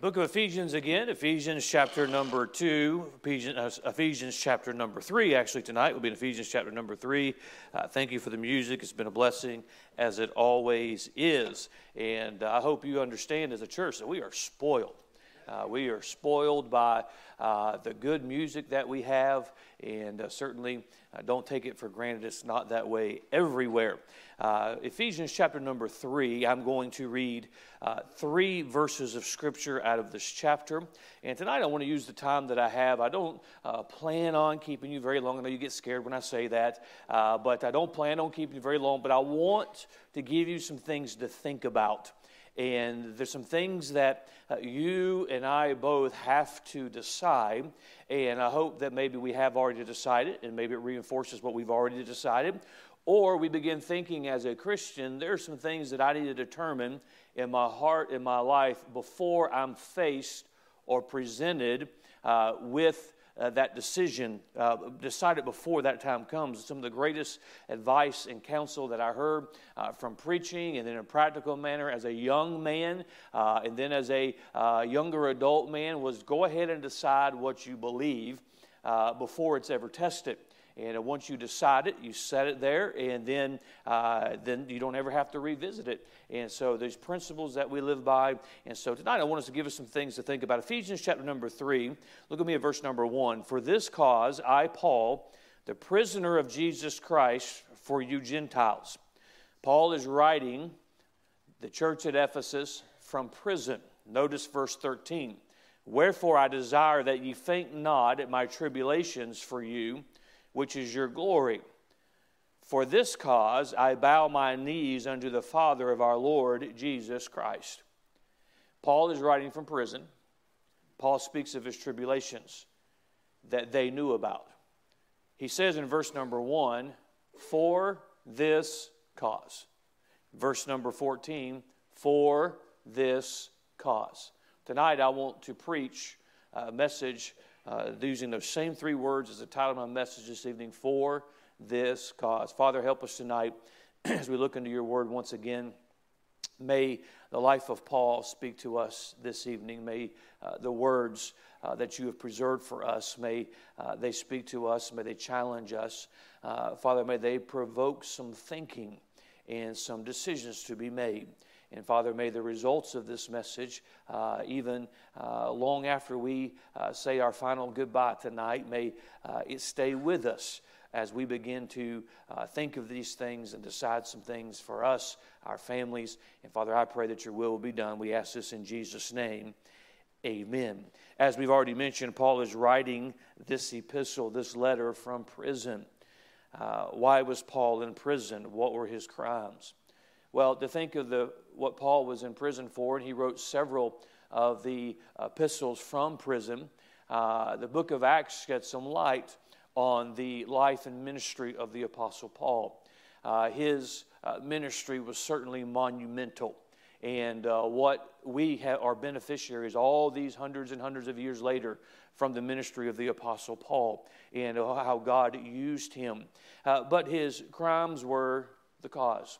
Book of Ephesians again, Ephesians chapter number two, Ephesians, uh, Ephesians chapter number three, actually tonight will be in Ephesians chapter number three. Uh, thank you for the music. It's been a blessing, as it always is. And I hope you understand as a church that we are spoiled. Uh, we are spoiled by uh, the good music that we have, and uh, certainly uh, don't take it for granted. It's not that way everywhere. Uh, Ephesians chapter number three, I'm going to read uh, three verses of scripture out of this chapter. And tonight I want to use the time that I have. I don't plan on keeping you very long. I know you get scared when I say that, but I don't plan on keeping you very long. But I want to give you some things to think about. And there's some things that uh, you and I both have to decide. And I hope that maybe we have already decided, and maybe it reinforces what we've already decided. Or we begin thinking as a Christian, there are some things that I need to determine in my heart, in my life, before I'm faced or presented uh, with uh, that decision, uh, decided before that time comes. Some of the greatest advice and counsel that I heard uh, from preaching, and then in a practical manner as a young man, uh, and then as a uh, younger adult man, was go ahead and decide what you believe uh, before it's ever tested. And once you decide it, you set it there, and then, uh, then you don't ever have to revisit it. And so there's principles that we live by. And so tonight I want us to give us some things to think about. Ephesians chapter number three, look at me at verse number one. For this cause, I, Paul, the prisoner of Jesus Christ, for you Gentiles. Paul is writing the church at Ephesus from prison. Notice verse 13. Wherefore I desire that ye faint not at my tribulations for you which is your glory. For this cause I bow my knees unto the Father of our Lord Jesus Christ. Paul is writing from prison. Paul speaks of his tribulations that they knew about. He says in verse number one, for this cause. Verse number 14, for this cause. Tonight I want to preach a message uh, using those same three words as the title of my message this evening for this cause. Father, help us tonight as we look into your word once again. May the life of Paul speak to us this evening. May uh, the words uh, that you have preserved for us, may uh, they speak to us. May they challenge us. Uh, Father, may they provoke some thinking and some decisions to be made. And Father, may the results of this message, uh, even uh, long after we uh, say our final goodbye tonight, may uh, it stay with us as we begin to uh, think of these things and decide some things for us, our families. And Father, I pray that your will will be done. We ask this in Jesus' name. Amen. As we've already mentioned, Paul is writing this epistle, this letter from prison. Uh, why was Paul in prison? What were his crimes? Well, to think of the, what Paul was in prison for, and he wrote several of the epistles from prison, uh, the book of Acts gets some light on the life and ministry of the Apostle Paul. Uh, his uh, ministry was certainly monumental. And uh, what we are beneficiaries all these hundreds and hundreds of years later from the ministry of the Apostle Paul and how God used him. Uh, but his crimes were the cause.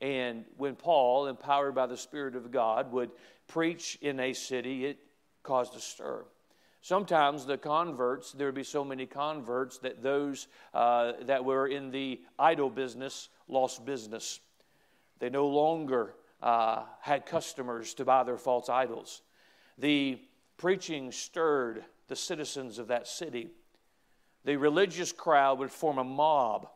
And when Paul, empowered by the Spirit of God, would preach in a city, it caused a stir. Sometimes the converts, there would be so many converts that those uh, that were in the idol business lost business. They no longer uh, had customers to buy their false idols. The preaching stirred the citizens of that city. The religious crowd would form a mob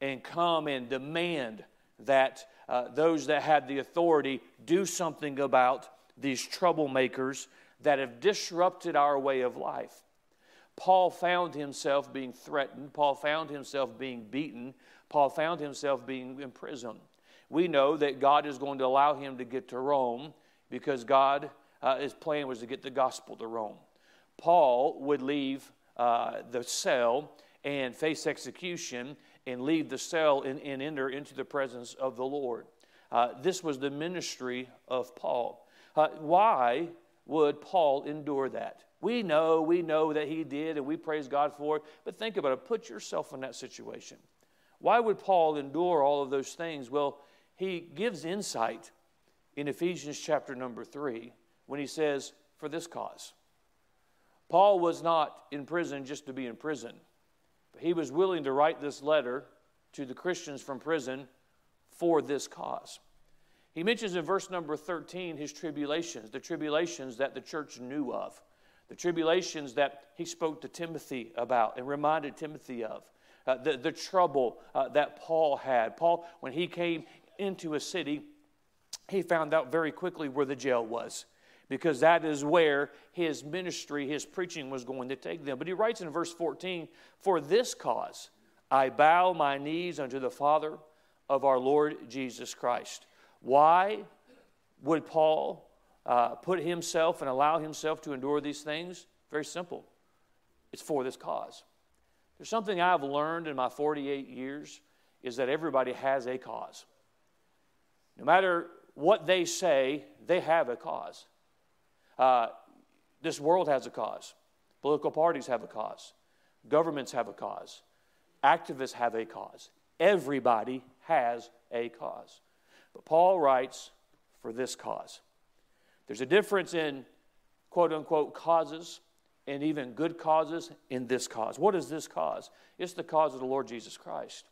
and come and demand that uh, those that had the authority do something about these troublemakers that have disrupted our way of life. Paul found himself being threatened. Paul found himself being beaten. Paul found himself being imprisoned. We know that God is going to allow him to get to Rome because God, uh, his plan was to get the gospel to Rome. Paul would leave uh, the cell and face execution and leave the cell and, and enter into the presence of the Lord. Uh, this was the ministry of Paul. Uh, why would Paul endure that? We know, we know that he did, and we praise God for it, but think about it. Put yourself in that situation. Why would Paul endure all of those things? Well, he gives insight in Ephesians chapter number three when he says, for this cause. Paul was not in prison just to be in prison, he was willing to write this letter to the Christians from prison for this cause. He mentions in verse number 13 his tribulations, the tribulations that the church knew of, the tribulations that he spoke to Timothy about and reminded Timothy of, uh, the, the trouble uh, that Paul had. Paul, when he came into a city, he found out very quickly where the jail was because that is where his ministry, his preaching was going to take them. But he writes in verse 14, For this cause I bow my knees unto the Father of our Lord Jesus Christ. Why would Paul uh, put himself and allow himself to endure these things? Very simple. It's for this cause. There's something I've learned in my 48 years is that everybody has a cause. No matter what they say, they have a cause. Uh, this world has a cause. Political parties have a cause. Governments have a cause. Activists have a cause. Everybody has a cause. But Paul writes, for this cause. There's a difference in quote unquote causes and even good causes in this cause. What is this cause? It's the cause of the Lord Jesus Christ.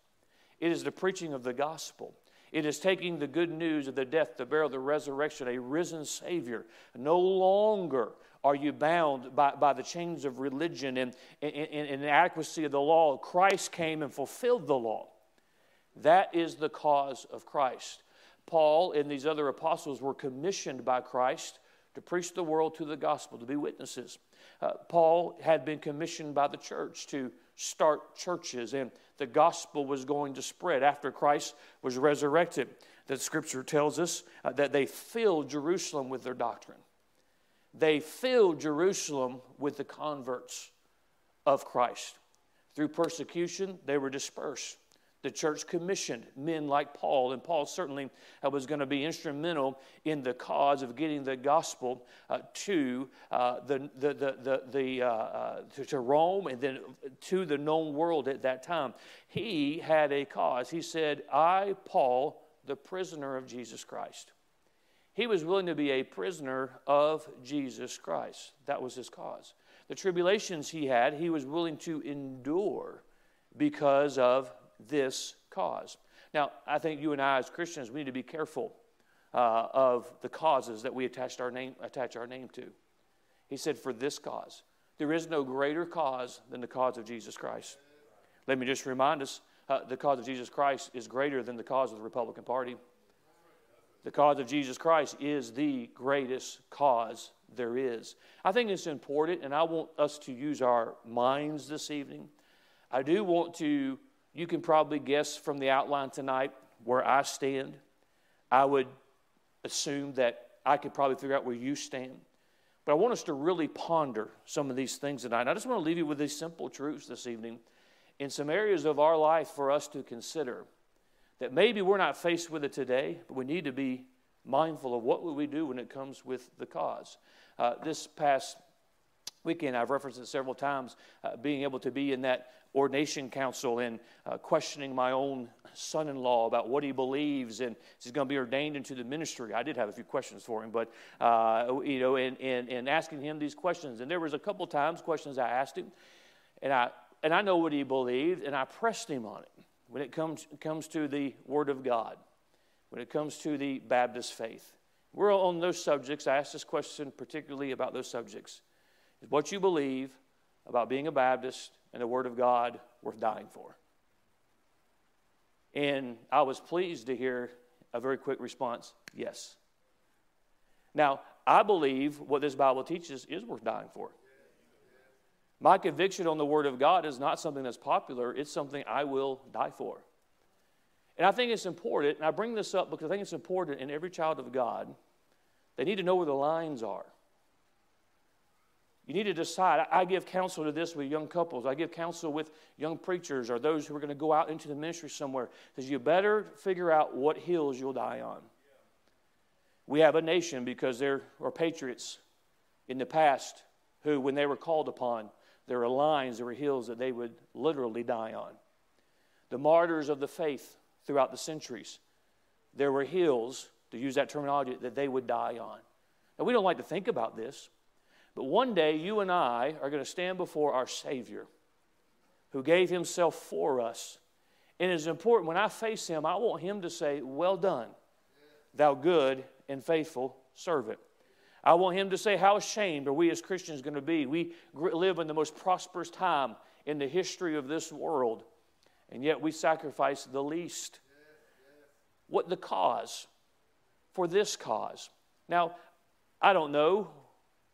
It is the preaching of the gospel. It is taking the good news of the death, the burial, the resurrection, a risen Savior. No longer are you bound by, by the chains of religion and, and, and inadequacy of the law. Christ came and fulfilled the law. That is the cause of Christ. Paul and these other apostles were commissioned by Christ to preach the world to the gospel, to be witnesses. Uh, Paul had been commissioned by the church to start churches, and the gospel was going to spread after Christ was resurrected. That scripture tells us uh, that they filled Jerusalem with their doctrine. They filled Jerusalem with the converts of Christ. Through persecution, they were dispersed. The church commissioned men like Paul, and Paul certainly uh, was going to be instrumental in the cause of getting the gospel uh, to uh, the, the, the, the, uh, uh, to, to, Rome and then to the known world at that time. He had a cause. He said, "I, Paul, the prisoner of Jesus Christ." He was willing to be a prisoner of Jesus Christ. That was his cause. The tribulations he had, he was willing to endure because of this cause. Now, I think you and I, as Christians, we need to be careful uh, of the causes that we attach our, name, attach our name to. He said, For this cause. There is no greater cause than the cause of Jesus Christ. Let me just remind us uh, the cause of Jesus Christ is greater than the cause of the Republican Party. The cause of Jesus Christ is the greatest cause there is. I think it's important, and I want us to use our minds this evening. I do want to you can probably guess from the outline tonight where I stand. I would assume that I could probably figure out where you stand. But I want us to really ponder some of these things tonight. And I just want to leave you with these simple truths this evening in some areas of our life for us to consider that maybe we're not faced with it today, but we need to be mindful of what would we do when it comes with the cause. Uh, this past weekend, I've referenced it several times, uh, being able to be in that ordination council and uh, questioning my own son in law about what he believes and he's going to be ordained into the ministry. I did have a few questions for him, but, uh, you know, and, and, and asking him these questions. And there was a couple times questions I asked him, and I, and I know what he believed, and I pressed him on it when it comes, comes to the Word of God, when it comes to the Baptist faith. We're on those subjects. I asked this question particularly about those subjects. Is what you believe about being a Baptist and the Word of God worth dying for? And I was pleased to hear a very quick response yes. Now, I believe what this Bible teaches is worth dying for. My conviction on the Word of God is not something that's popular, it's something I will die for. And I think it's important, and I bring this up because I think it's important in every child of God. They need to know where the lines are. You need to decide. I give counsel to this with young couples. I give counsel with young preachers or those who are going to go out into the ministry somewhere. Because you better figure out what hills you'll die on. We have a nation because there are patriots in the past who, when they were called upon, there were lines, there were hills that they would literally die on. The martyrs of the faith throughout the centuries, there were hills, to use that terminology, that they would die on. And we don't like to think about this, but one day you and I are going to stand before our Savior who gave himself for us. And it's important when I face him, I want him to say, Well done, thou good and faithful servant. I want him to say, How ashamed are we as Christians going to be? We live in the most prosperous time in the history of this world, and yet we sacrifice the least. What the cause? For this cause. Now, I don't know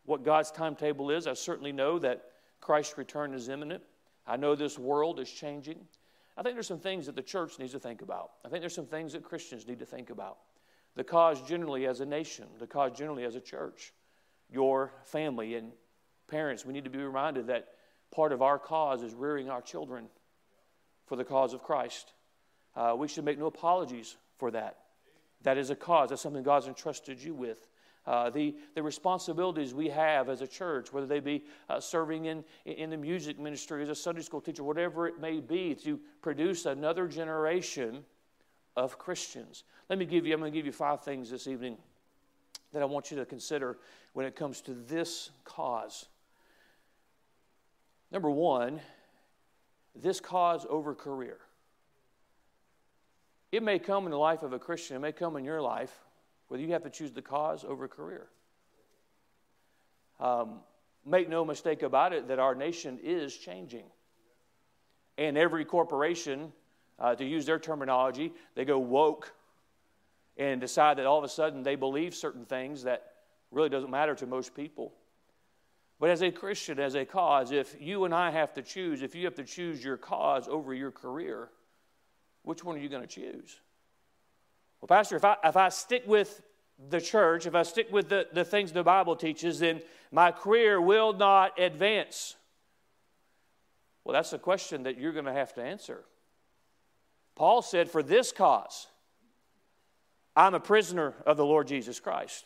what God's timetable is. I certainly know that Christ's return is imminent. I know this world is changing. I think there's some things that the church needs to think about. I think there's some things that Christians need to think about. The cause generally as a nation, the cause generally as a church, your family and parents, we need to be reminded that part of our cause is rearing our children for the cause of Christ. Uh, we should make no apologies for that. That is a cause, that's something God's entrusted you with uh, the, the responsibilities we have as a church, whether they be uh, serving in, in the music ministry, as a Sunday school teacher, whatever it may be, to produce another generation of Christians. Let me give you, I'm going to give you five things this evening that I want you to consider when it comes to this cause. Number one, this cause over career. It may come in the life of a Christian, it may come in your life whether you have to choose the cause over career. Um, make no mistake about it that our nation is changing. And every corporation, uh, to use their terminology, they go woke and decide that all of a sudden they believe certain things that really doesn't matter to most people. But as a Christian, as a cause, if you and I have to choose, if you have to choose your cause over your career, which one are you going to choose? Well, Pastor, if I, if I stick with the church, if I stick with the, the things the Bible teaches, then my career will not advance. Well, that's a question that you're going to have to answer. Paul said, For this cause, I'm a prisoner of the Lord Jesus Christ.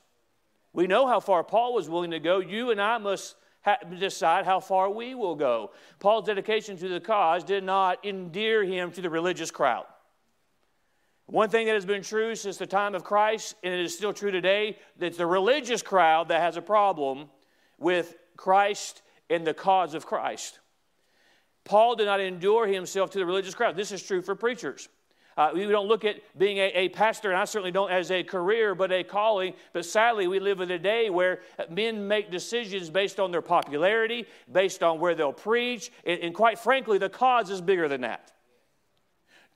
We know how far Paul was willing to go. You and I must ha- decide how far we will go. Paul's dedication to the cause did not endear him to the religious crowd. One thing that has been true since the time of Christ, and it is still true today, that the religious crowd that has a problem with Christ and the cause of Christ. Paul did not endure himself to the religious crowd. This is true for preachers. Uh, we don't look at being a, a, pastor, and I certainly don't as a career, but a calling. But sadly, we live in a day where men make decisions based on their popularity, based on where they'll preach, and, and quite frankly, the cause is bigger than that.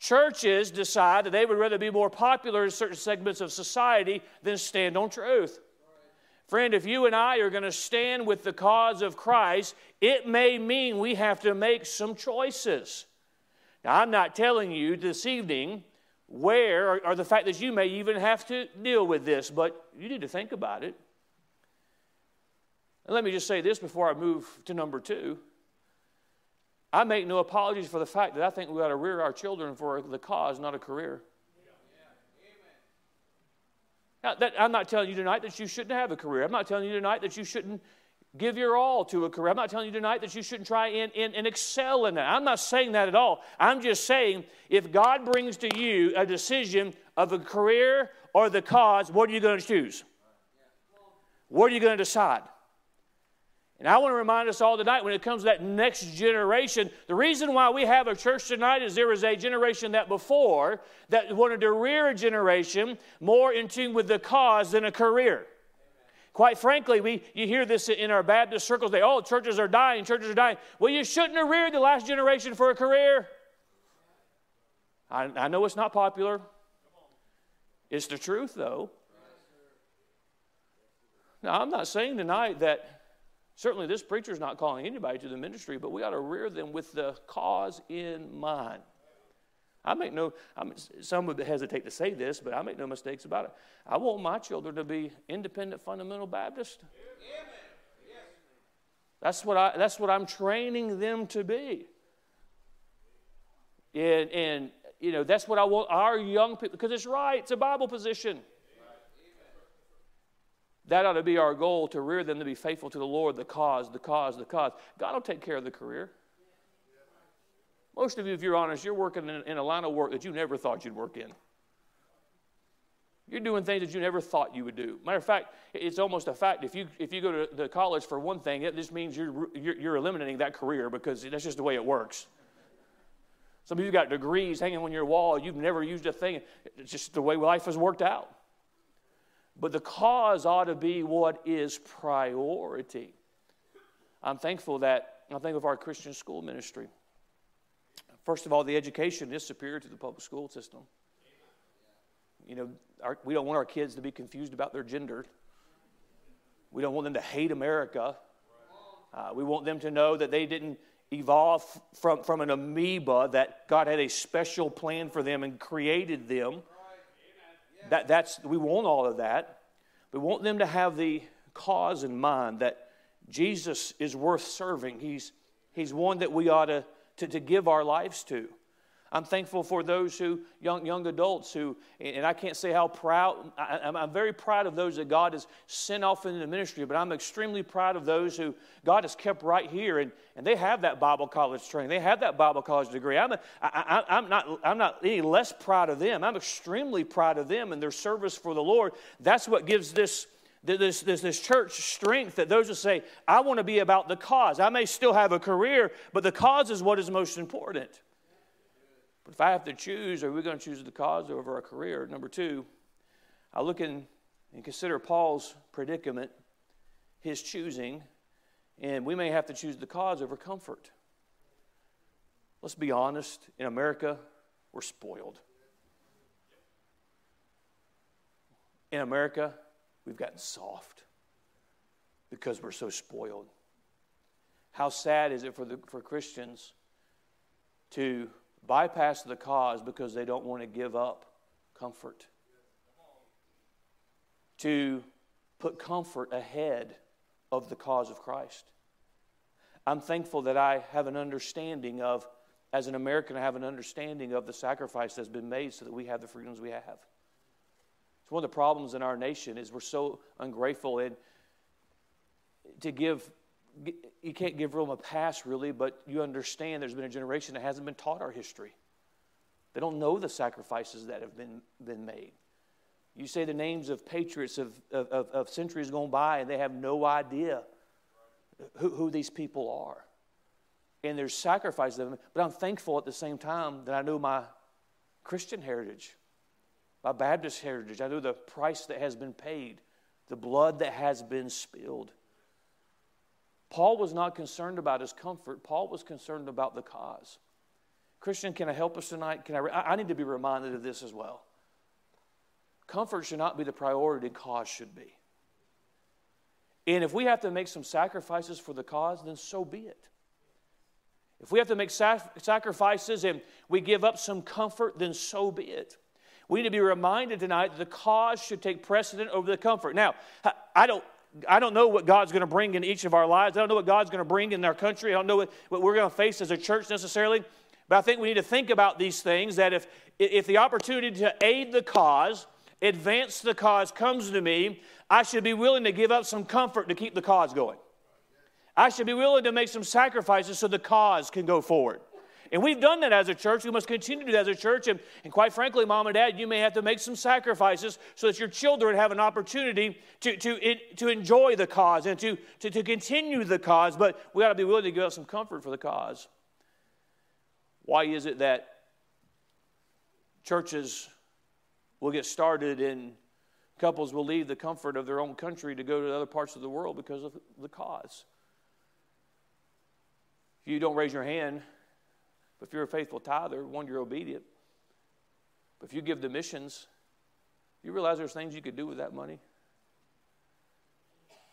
Churches decide that they would rather be more popular in certain segments of society than stand on truth. Friend, if you and I are going to stand with the cause of Christ, it may mean we have to make some choices. Now, I'm not telling you this evening where, or, or, the fact that you may even have to deal with this, but you need to think about it. And let me just say this before I move to number two. I make no apologies for the fact that I think we ought to rear our children for the cause, not a career. Now, that, I'm not telling you tonight that you shouldn't have a career. I'm not telling you tonight that you shouldn't give your all to a career. I'm not telling you tonight that you shouldn't try and, and, and excel in that. I'm not saying that at all. I'm just saying if God brings to you a decision of a career or the cause, what are you going to choose? What are you going to decide? And I want to remind us all tonight when it comes to that next generation, the reason why we have a church tonight is there was a generation that before that wanted to rear a generation more in tune with the cause than a career. Quite frankly, we, you hear this in our Baptist circles. They, oh, churches are dying, churches are dying. Well, you shouldn't have reared the last generation for a career. I, I know it's not popular. It's the truth, though. Now, I'm not saying tonight that Certainly, this preacher is not calling anybody to the ministry, but we ought to rear them with the cause in mind. I make no, I mean, some would hesitate to say this, but I make no mistakes about it. I want my children to be independent fundamental Baptist. That's what, I, that's what I'm training them to be. And, and, you know, that's what I want our young people, because it's right, it's a Bible position. That ought to be our goal to rear them to be faithful to the Lord, the cause, the cause, the cause. God will take care of the career. Most of you, if you're honest, you're working in, a line of work that you never thought you'd work in. You're doing things that you never thought you would do. Matter of fact, it's almost a fact. If you, if you go to the college for one thing, it just means you're, you're, you're eliminating that career because that's just the way it works. Some of you got degrees hanging on your wall. You've never used a thing. It's just the way life has worked out. But the cause ought to be what is priority. I'm thankful that I think of our Christian school ministry. First of all, the education is superior to the public school system. You know, our, we don't want our kids to be confused about their gender. We don't want them to hate America. Uh, we want them to know that they didn't evolve from, from an amoeba, that God had a special plan for them and created them. That, that's, we want all of that. We want them to have the cause in mind that Jesus is worth serving. He's, he's one that we ought to, to, to give our lives to. I'm thankful for those who, young, young adults who, and I can't say how proud, I, am very proud of those that God has sent off into the ministry, but I'm extremely proud of those who God has kept right here and, and they have that Bible college training. They have that Bible college degree. I'm, a, I, I'm, not, I'm not any less proud of them. I'm extremely proud of them and their service for the Lord. That's what gives this this, this, this church strength that those who say, I want to be about the cause. I may still have a career, but the cause is what is most important. But if I have to choose, are we going to choose the cause over our career? Number two, I look in and consider Paul's predicament, his choosing, and we may have to choose the cause over comfort. Let's be honest, in America, we're spoiled. In America, we've gotten soft because we're so spoiled. How sad is it for, the, for Christians to bypass the cause because they don't want to give up comfort. To put comfort ahead of the cause of Christ. I'm thankful that I have an understanding of, as an American, I have an understanding of the sacrifice that's been made so that we have the freedoms we have. It's one of the problems in our nation is we're so ungrateful and to give you can't give Rome a pass really, but you understand there's been a generation that hasn't been taught our history. They don't know the sacrifices that have been, been made. You say the names of patriots of, of, of centuries gone by, and they have no idea who, who these people are. And there's sacrifices of them. But I'm thankful at the same time that I know my Christian heritage, my Baptist heritage. I know the price that has been paid, the blood that has been spilled. Paul was not concerned about his comfort, Paul was concerned about the cause. Christian, can I help us tonight? Can I, I need to be reminded of this as well. Comfort should not be the priority, cause should be. And if we have to make some sacrifices for the cause, then so be it. If we have to make sacrifices and we give up some comfort, then so be it. We need to be reminded tonight that the cause should take precedent over the comfort. Now, I don't, I don't know what God's going to bring in each of our lives. I don't know what God's going to bring in our country. I don't know what, what we're going to face as a church necessarily. But I think we need to think about these things that if, if the opportunity to aid the cause, advance the cause comes to me, I should be willing to give up some comfort to keep the cause going. I should be willing to make some sacrifices so the cause can go forward. And we've done that as a church. We must continue to do that as a church. And, and quite frankly, mom and dad, you may have to make some sacrifices so that your children have an opportunity to, to, to enjoy the cause and to, to, to continue the cause. But we got to be willing to give up some comfort for the cause. Why is it that churches will get started and couples will leave the comfort of their own country to go to other parts of the world because of the cause? If you don't raise your hand, if you're a faithful tither, one, you're obedient. But if you give the missions, you realize there's things you could do with that money.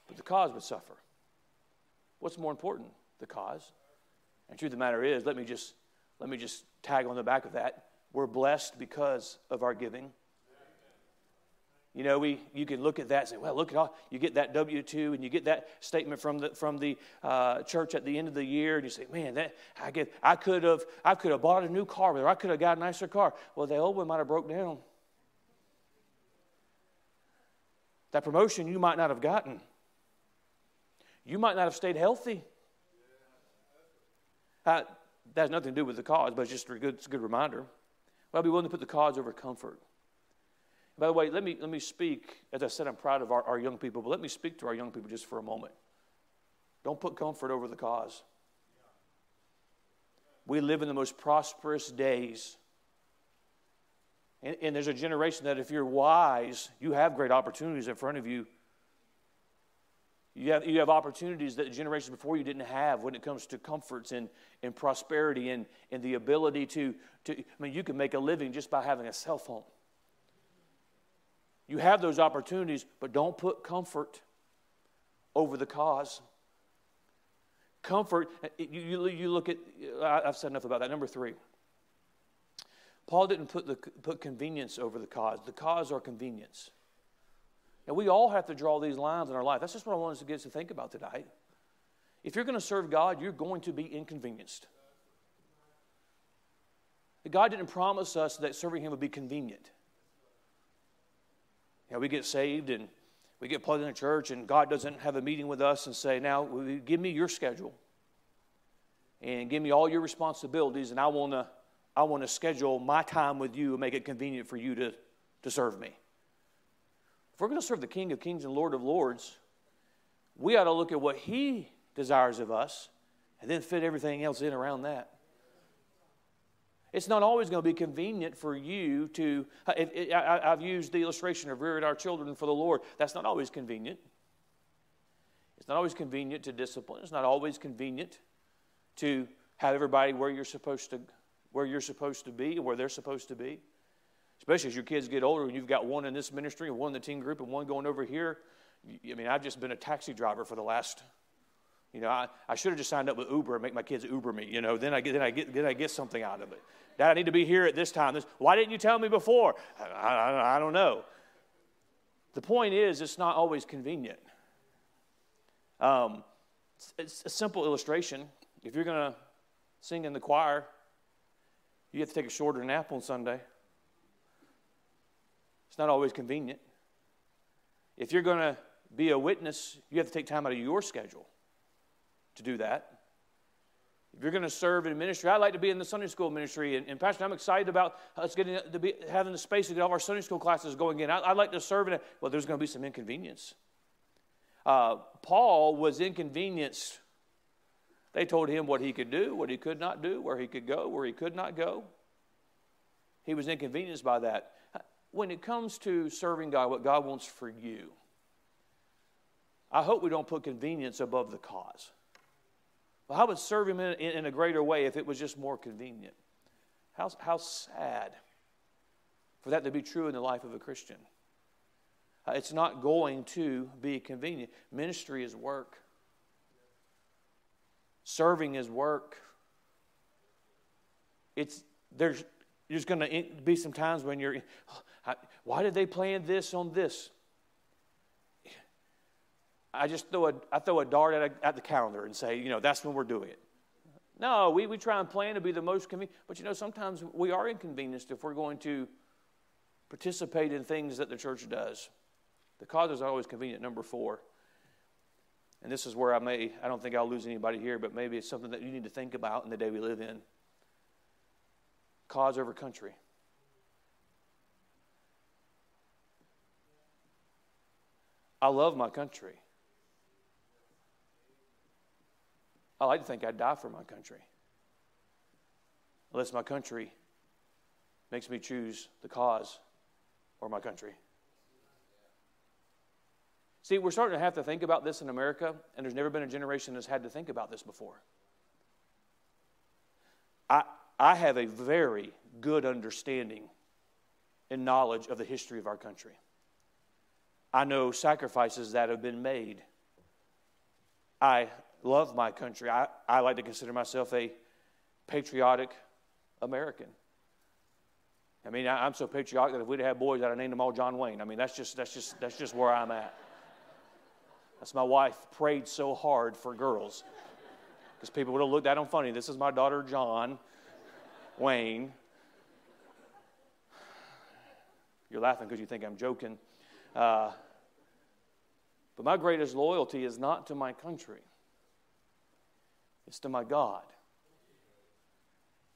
But the cause would suffer. What's more important? The cause. And truth of the matter is, let me just let me just tag on the back of that. We're blessed because of our giving. You know, we, you can look at that and say, well, look at all, you get that W 2 and you get that statement from the, from the uh, church at the end of the year, and you say, man, that, I, get, I, could have, I could have bought a new car, or I could have got a nicer car. Well, the old one might have broke down. That promotion you might not have gotten. You might not have stayed healthy. Uh, that has nothing to do with the cause, but it's just a good, a good reminder. Well, I'll be willing to put the cause over comfort. By the way, let me, let me speak. As I said, I'm proud of our, our young people, but let me speak to our young people just for a moment. Don't put comfort over the cause. We live in the most prosperous days. And, and, there's a generation that, if you're wise, you have great opportunities in front of you. You have, you have opportunities that the generations before you didn't have when it comes to comforts and, and prosperity and, and the ability to, to. I mean, you can make a living just by having a cell phone. You have those opportunities, but don't put comfort over the cause. Comfort, uh, you, you, you look at, I've said enough about that. Number three, Paul didn't put, the, put convenience over the cause. The cause or convenience. And we all have to draw these lines in our life. That's just what I want us to get us to think about tonight. If you're going to serve God, you're going to be inconvenienced. God didn't promise us that serving Him would be convenient. Know, we get saved and we get plugged in a church, and God doesn't have a meeting with us and say, Now, give me your schedule and give me all your responsibilities, and I want to I want to schedule my time with you and make it convenient for you to, to serve me. If we're going to serve the King of Kings and Lord of Lords, we ought to look at what He desires of us and then fit everything else in around that. It's not always going to be convenient for you to. Uh, if, if, I, have used the illustration of rearing our children for the Lord. That's not always convenient. It's not always convenient to discipline. It's not always convenient to have everybody where you're supposed to, where you're supposed to be where they're supposed to be. Especially as your kids get older and you've got one in this ministry and one in the teen group and one going over here. I mean, I've just been a taxi driver for the last you know, I, I should have just signed up with Uber and make my kids Uber me. You know, then I get then I get then I get something out of it. Dad, I need to be here at this time. This, why didn't you tell me before? I, I, I don't know. The point is, it's not always convenient. Um, it's, it's a simple illustration. If you're going to sing in the choir, you have to take a shorter nap on Sunday. It's not always convenient. If you're going to be a witness, you have to take time out of your schedule to do that. If you're going to serve in ministry, I'd like to be in the Sunday school ministry. And, and Pastor, I'm excited about us getting to be having the space to get all our Sunday school classes going in. I, would like to serve in it. Well, there's going to be some inconvenience. Uh, Paul was inconvenienced. They told him what he could do, what he could not do, where he could go, where he could not go. He was inconvenienced by that. When it comes to serving God, what God wants for you, I hope we don't put convenience above the cause. Well, how would serve him in, in, in, a greater way if it was just more convenient? How, how sad for that to be true in the life of a Christian. Uh, it's not going to be convenient. Ministry is work, serving is work. It's, there's, there's going to be some times when you're, why did they plan this on this? I just throw a, I throw a dart at, a, at the calendar and say, you know, that's when we're doing it. No, we, we try and plan to be the most convenient. But you know, sometimes we are inconvenienced if we're going to participate in things that the church does. The cause is always convenient. Number four. And this is where I may, I don't think I'll lose anybody here, but maybe it's something that you need to think about in the day we live in. Cause over country. I love my country. I like to think I'd die for my country. Unless my country makes me choose the cause or my country. See, we're starting to have to think about this in America, and there's never been a generation that's had to think about this before. I, I have a very good understanding and knowledge of the history of our country. I know sacrifices that have been made. I love my country. I, I like to consider myself a patriotic American. I mean, I, am so patriotic that if we'd had boys, I'd have named them all John Wayne. I mean, that's just, that's just, that's just where I'm at. That's my wife prayed so hard for girls because people would have looked at them funny. This is my daughter, John Wayne. You're laughing because you think I'm joking. Uh, but my greatest loyalty is not to my country. It's to my God.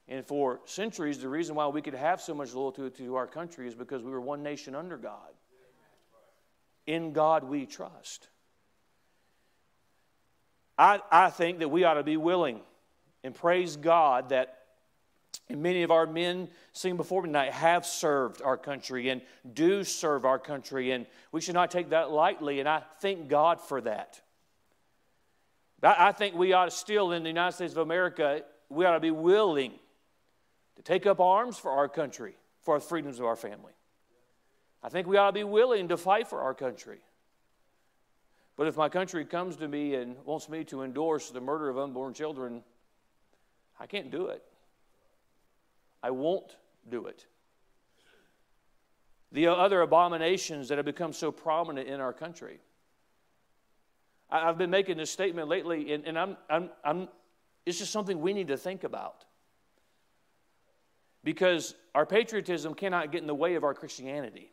And for centuries, the reason why we could have so much loyalty to our country is because we were one nation under God. In God we trust. I, I think that we ought to be willing and praise God that many of our men seen before me tonight have served our country and do serve our country, and we should not take that lightly, and I thank God for that. I, I think we ought to still, in the United States of America, we ought to be willing to take up arms for our country, for the freedoms of our family. I think we ought to be willing to fight for our country. But if my country comes to me and wants me to endorse the murder of unborn children, I can't do it. I won't do it. The other abominations that have become so prominent in our country. I've been making this statement lately, and, and I'm, I'm, I'm, it's just something we need to think about. Because our patriotism cannot get in the way of our Christianity.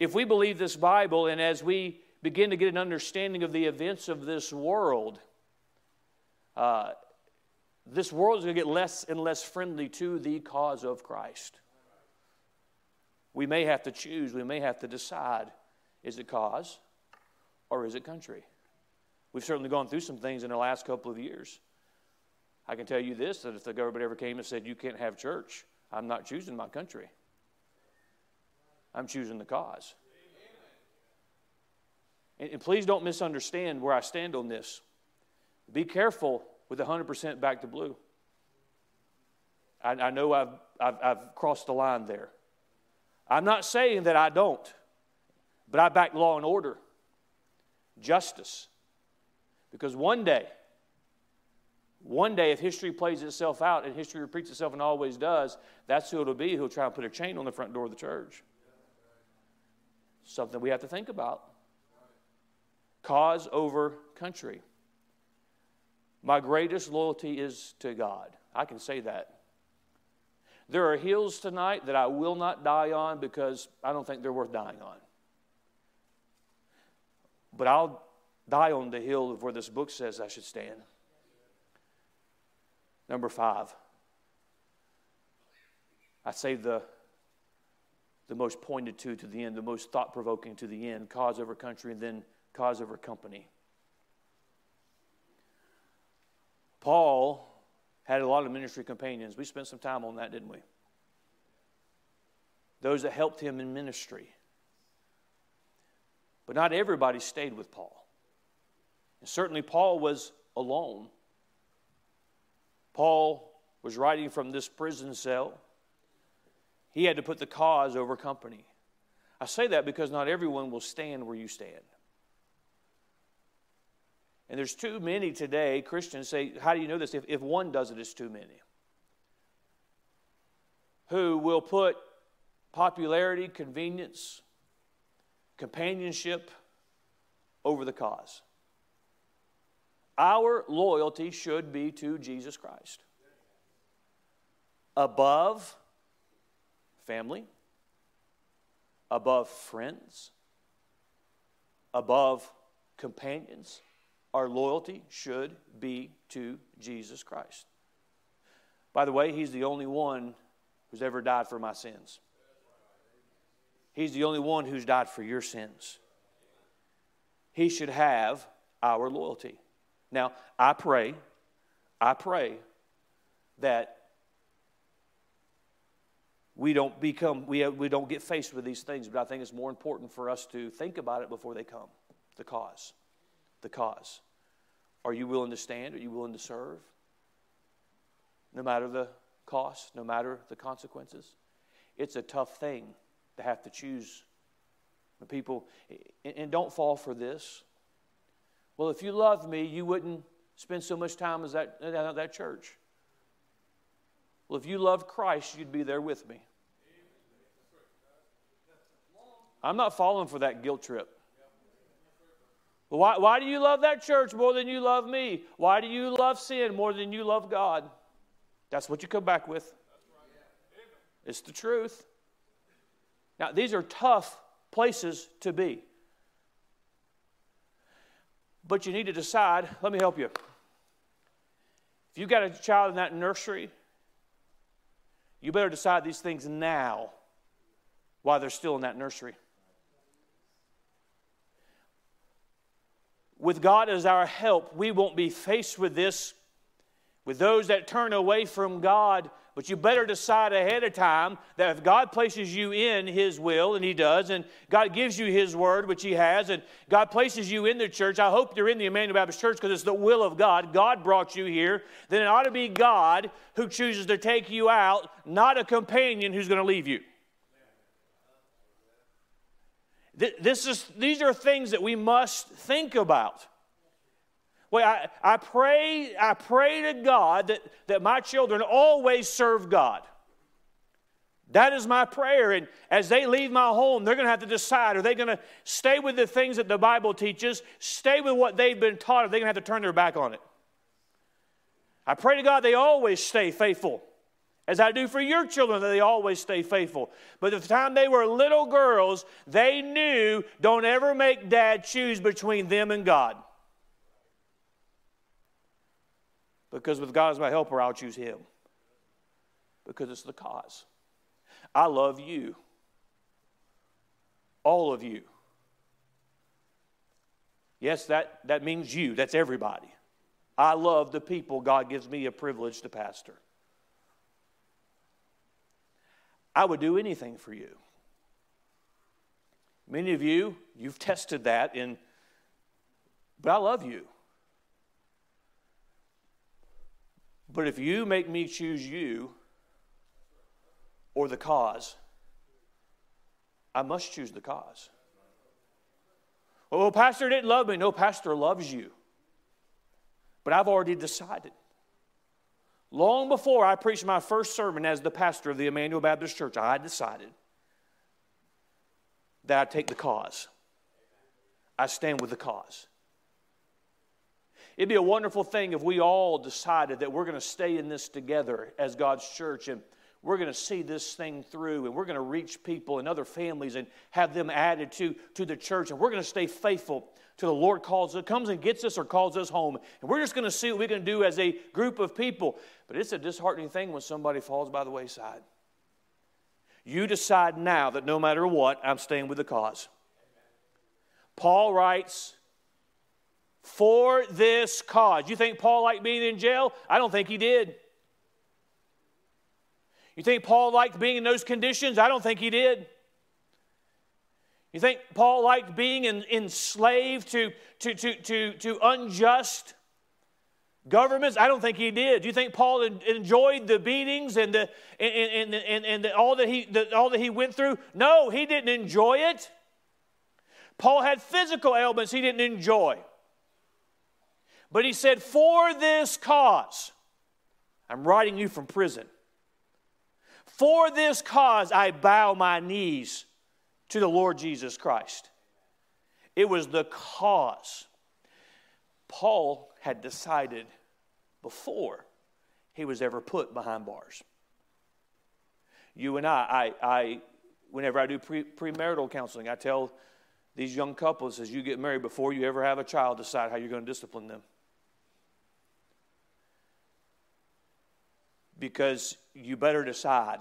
If we believe this Bible, and as we begin to get an understanding of the events of this world, uh, this world is going to get less and less friendly to the cause of Christ. We may have to choose, we may have to decide is it cause or is it country? We've certainly gone through some things in the last couple of years. I can tell you this that if the government ever came and said, You can't have church, I'm not choosing my country. I'm choosing the cause. And, and please don't misunderstand where I stand on this. Be careful with 100% back to blue. I, I know I've, I've, I've crossed the line there. I'm not saying that I don't, but I back law and order, justice. Because one day, one day, if history plays itself out and history repeats itself and always does, that's who it'll be who'll try and put a chain on the front door of the church. Something we have to think about. Cause over country. My greatest loyalty is to God. I can say that. There are hills tonight that I will not die on because I don't think they're worth dying on. But I'll die on the hill of where this book says I should stand. Number five, I say the, the most pointed to to the end, the most thought provoking to the end cause over country and then cause over company. Paul had a lot of ministry companions. We spent some time on that, didn't we? Those that helped him in ministry. But not everybody stayed with Paul. And certainly, Paul was alone. Paul was writing from this prison cell. He had to put the cause over company. I say that because not everyone will stand where you stand. And there's too many today, Christians say, How do you know this? If, if one does it, it's too many. Who will put popularity, convenience, companionship over the cause. Our loyalty should be to Jesus Christ. Above family, above friends, above companions our loyalty should be to Jesus Christ. By the way, He's the only one who's ever died for my sins. He's the only one who's died for your sins. He should have our loyalty. Now, I pray, I pray that we don't become, we, uh, we don't get faced with these things, but I think it's more important for us to think about it before they come, the cause the cause. Are you willing to stand? Are you willing to serve? No matter the cost, no matter the consequences. It's a tough thing to have to choose. The people, and don't fall for this. Well, if you loved me, you wouldn't spend so much time as that, at that church. Well, if you loved Christ, you'd be there with me. I'm not falling for that guilt trip. Why, why do you love that church more than you love me? Why do you love sin more than you love God? That's what you come back with. It's the truth. Now, these are tough places to be. But you need to decide. Let me help you. If you've got a child in that nursery, you better decide these things now while they're still in that nursery. With God as our help, we won't be faced with this with those that turn away from God but you better decide ahead of time that if God places you in His will, and He does, and God gives you His word, which He has, and God places you in the church, I hope you're in the Emmanuel Baptist Church because it's the will of God. God brought you here. Then it ought to be God who chooses to take you out, not a companion who's going to leave you. This is, these are things that we must think about. Well, I, I, pray, I pray to God that, that my children always serve God. That is my prayer. And as they leave my home, they're going to have to decide are they going to stay with the things that the Bible teaches, stay with what they've been taught, or are they going to have to turn their back on it? I pray to God they always stay faithful, as I do for your children, that they always stay faithful. But at the time they were little girls, they knew don't ever make dad choose between them and God. Because with God as my helper, I'll choose Him. Because it's the cause. I love you. All of you. Yes, that, that means you. That's everybody. I love the people God gives me a privilege to pastor. I would do anything for you. Many of you, you've tested that in, but I love you. But if you make me choose you or the cause, I must choose the cause. Well, Pastor didn't love me. No, Pastor loves you. But I've already decided. Long before I preached my first sermon as the pastor of the Emmanuel Baptist Church, I decided that I take the cause. I stand with the cause. It'd be a wonderful thing if we all decided that we're going to stay in this together as God's church and we're going to see this thing through and we're going to reach people and other families and have them added to, to the church and we're going to stay faithful to the Lord calls us, comes and gets us or calls us home. And we're just going to see what we can do as a group of people. But it's a disheartening thing when somebody falls by the wayside. You decide now that no matter what, I'm staying with the cause. Paul writes, for this cause. You think Paul liked being in jail? I don't think he did. You think Paul liked being in those conditions? I don't think he did. You think Paul liked being in, enslaved to, to, to, to, to unjust governments? I don't think he did. Do you think Paul enjoyed the beatings and, the, and, and, and, and the, all, that he, the, all that he went through? No, he didn't enjoy it. Paul had physical ailments he didn't enjoy. But he said, For this cause, I'm writing you from prison. For this cause, I bow my knees to the Lord Jesus Christ. It was the cause. Paul had decided before he was ever put behind bars. You and I, I, I whenever I do pre, premarital counseling, I tell these young couples as you get married, before you ever have a child, decide how you're going to discipline them. Because you better decide.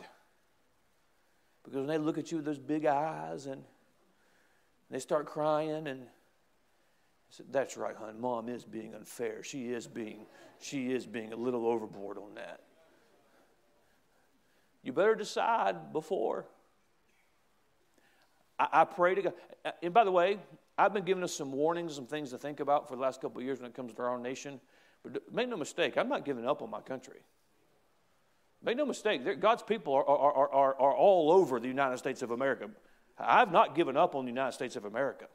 Because when they look at you with those big eyes and they start crying and said, That's right, hon. Mom is being unfair. She is being, she is being a little overboard on that. You better decide before. I, I pray to God. And by the way, I've been giving us some warnings, some things to think about for the last couple of years when it comes to our own nation. But make no mistake, I'm not giving up on my country. Make no mistake, God's people are, are, are, are all over the United States of America. I've not given up on the United States of America.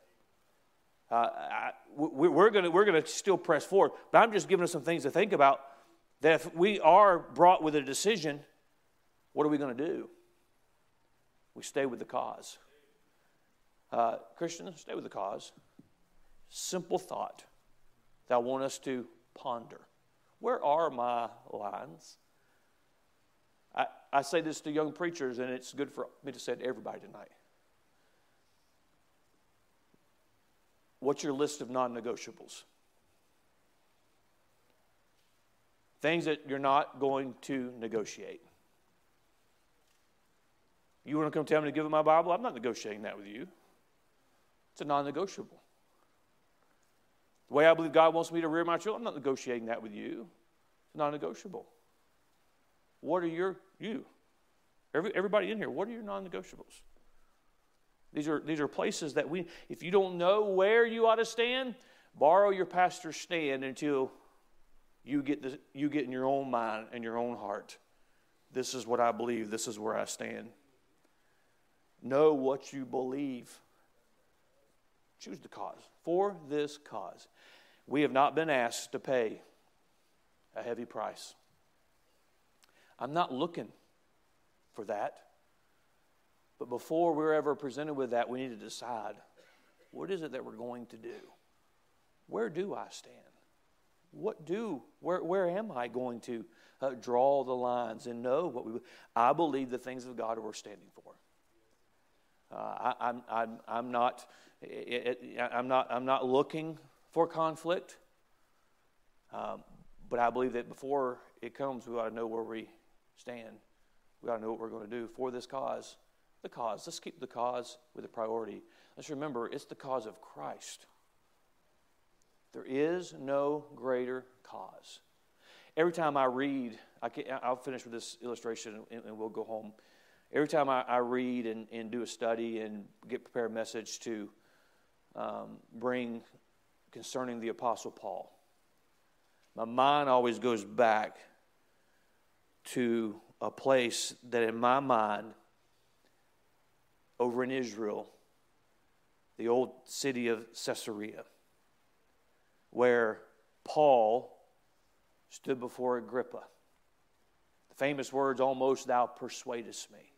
Uh, I, we, we're going we're gonna still press forward, but I'm just giving us some things to think about that if we are brought with a decision, what are we going to do? We stay with the cause. Uh, Christians, stay with the cause. Simple thought that I want us to ponder. Where are my lines? I, say this to young preachers, and it's good for me to say to everybody tonight. What's your list of non negotiables? things that you're not going to negotiate. You want to come tell me to give up my Bible? I'm not negotiating that with you. It's a non negotiable. The way I believe God wants me to rear my children, I'm not negotiating that with you. It's a non negotiable. What are your, you? Every, everybody in here, what are your non negotiables? These are, these are places that we, if you don't know where you ought to stand, borrow your pastor's stand until you get, the, you get in your own mind and your own heart. This is what I believe, this is where I stand. Know what you believe. Choose the cause. For this cause. We have not been asked to pay a heavy price. I'm not looking for that. But before we're ever presented with that, we need to decide what is it that we're going to do? Where do I stand? What do, where, where am I going to uh, draw the lines and know what we, I believe the things of God we're standing for. Uh, I, I'm, I'm, I'm, not, it, it, I'm, not, I'm not looking for conflict, um, but I believe that before it comes, we ought to know where we stand. We got to know what we're going to do for this cause. The cause. Let's keep the cause with a priority. Let's remember it's the cause of Christ. There is no greater cause. Every time I read, I will finish with this illustration and, and, we'll go home. Every time I, I read and, and, do a study and get prepared a message to um, bring concerning the Apostle Paul, my mind always goes back to a place that in my mind, over in Israel, the old city of Caesarea, where Paul stood before Agrippa. The famous words, almost thou persuadest me.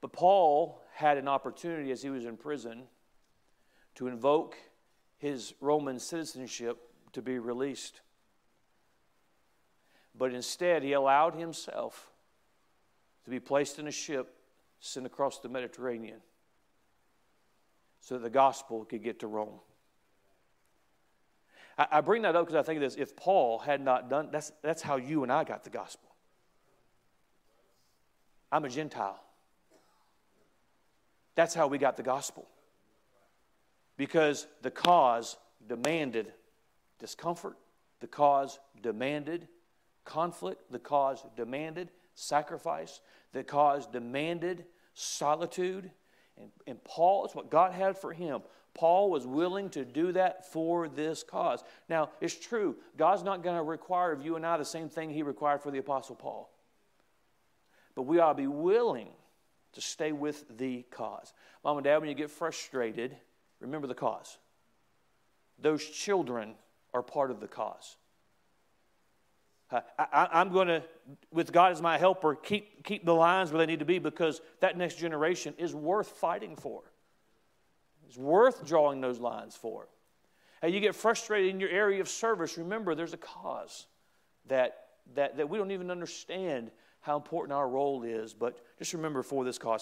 But Paul had an opportunity as he was in prison to invoke his Roman citizenship to be released. But instead, he allowed himself to be placed in a ship sent across the Mediterranean so that the gospel could get to Rome. I, bring that up because I think this if Paul had not done that's that's how you and I got the gospel. I'm a Gentile. That's how we got the gospel. Because the cause demanded discomfort, the cause demanded conflict, the cause demanded sacrifice, the cause demanded solitude. And, and Paul, it's what God had for him. Paul was willing to do that for this cause. Now, it's true, God's not going to require of you and I the same thing he required for the Apostle Paul. But we ought to be willing to stay with the cause. Mom and dad, when you get frustrated, remember the cause. Those children are part of the cause. Uh, I, am going to, with God as my helper, keep, keep the lines where they need to be because that next generation is worth fighting for. It's worth drawing those lines for. Hey, you get frustrated in your area of service, remember there's a cause that, that, that we don't even understand how important our role is, but just remember for this cause.